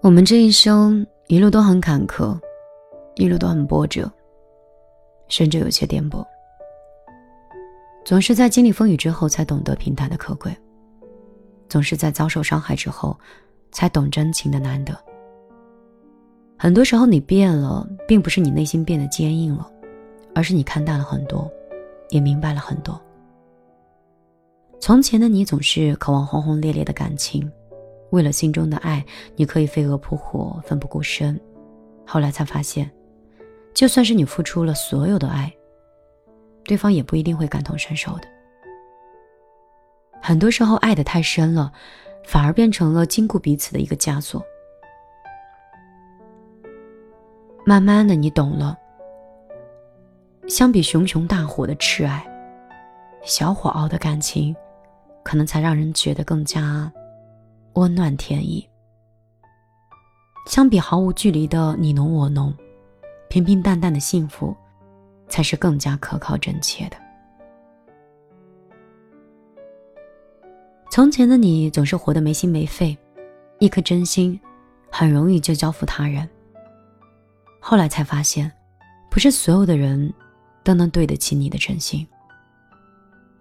我们这一生一路都很坎坷，一路都很波折，甚至有些颠簸。总是在经历风雨之后，才懂得平淡的可贵；总是在遭受伤害之后，才懂真情的难得。很多时候，你变了，并不是你内心变得坚硬了，而是你看淡了很多，也明白了很多。从前的你总是渴望轰轰烈烈的感情。为了心中的爱，你可以飞蛾扑火、奋不顾身。后来才发现，就算是你付出了所有的爱，对方也不一定会感同身受的。很多时候，爱的太深了，反而变成了禁锢彼此的一个枷锁。慢慢的，你懂了。相比熊熊大火的炽爱，小火熬的感情，可能才让人觉得更加。温暖甜意，相比毫无距离的你侬我侬，平平淡淡的幸福，才是更加可靠真切的。从前的你总是活得没心没肺，一颗真心很容易就交付他人。后来才发现，不是所有的人都能对得起你的真心。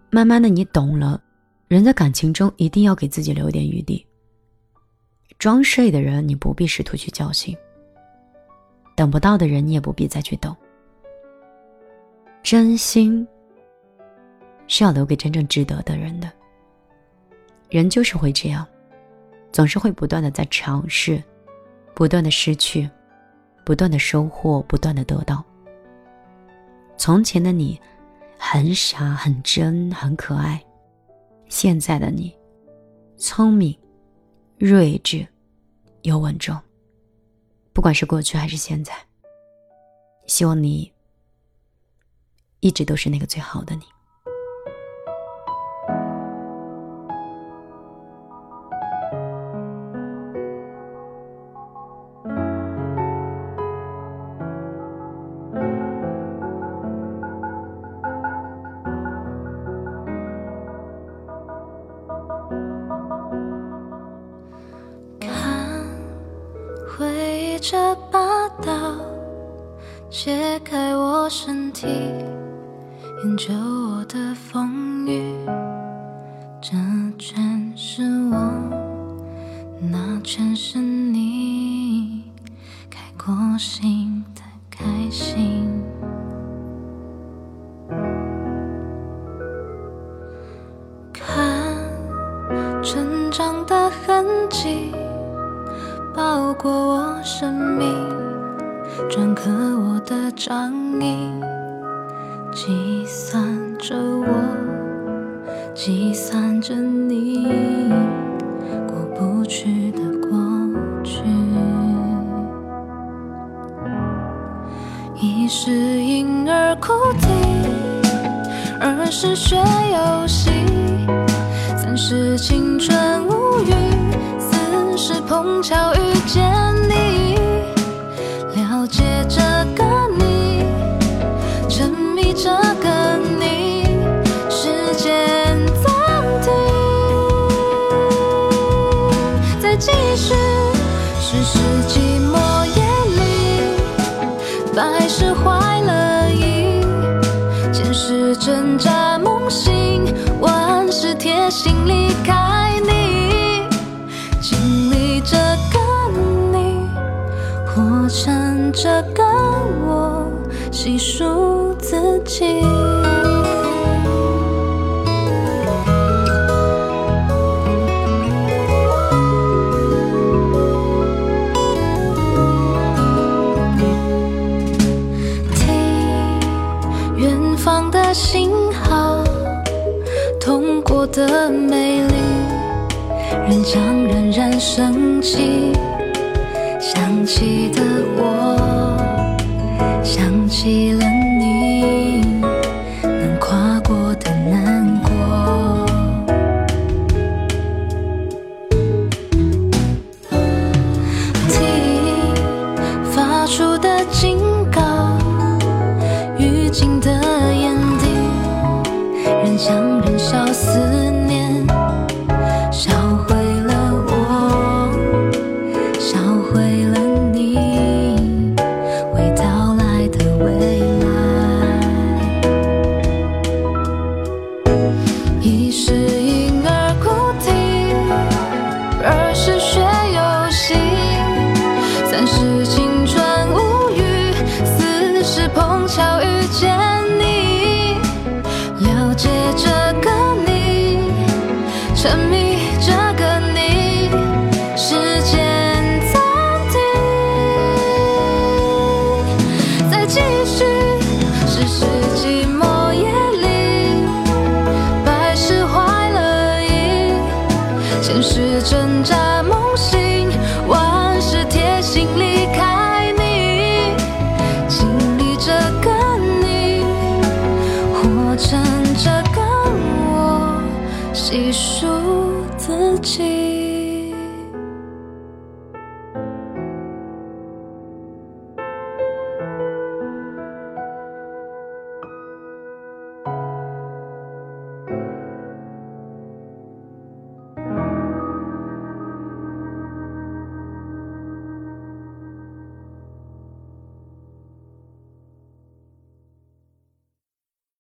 慢慢的，你懂了，人在感情中一定要给自己留点余地。装睡的人，你不必试图去叫醒；等不到的人，你也不必再去等。真心是要留给真正值得的人的。人就是会这样，总是会不断的在尝试，不断的失去，不断的收获，不断的得到。从前的你，很傻，很真，很可爱；现在的你，聪明。睿智，又稳重。不管是过去还是现在，希望你一直都是那个最好的你。这把刀切开我身体，研究我的风雨。这全是我，那全是你，开过心的开心。看成长的痕迹。包裹我生命，篆刻我的掌印，计算着我，计算着你过不去的过去。一是婴儿哭啼，二是学游戏，三是青春无语。是碰巧遇见你，了解这个你，沉迷这个你，时间暂停，再继续。世事寂寞夜里，百事坏了意，前世挣扎梦醒，万事贴心离开这个我细数自己，听远方的信号，通过的美丽，仍将冉冉升起。想起的我，想起了是婴儿哭啼，二是学游戏，三是青春无语，四是碰巧遇见你。了解这个你沉迷。数自己。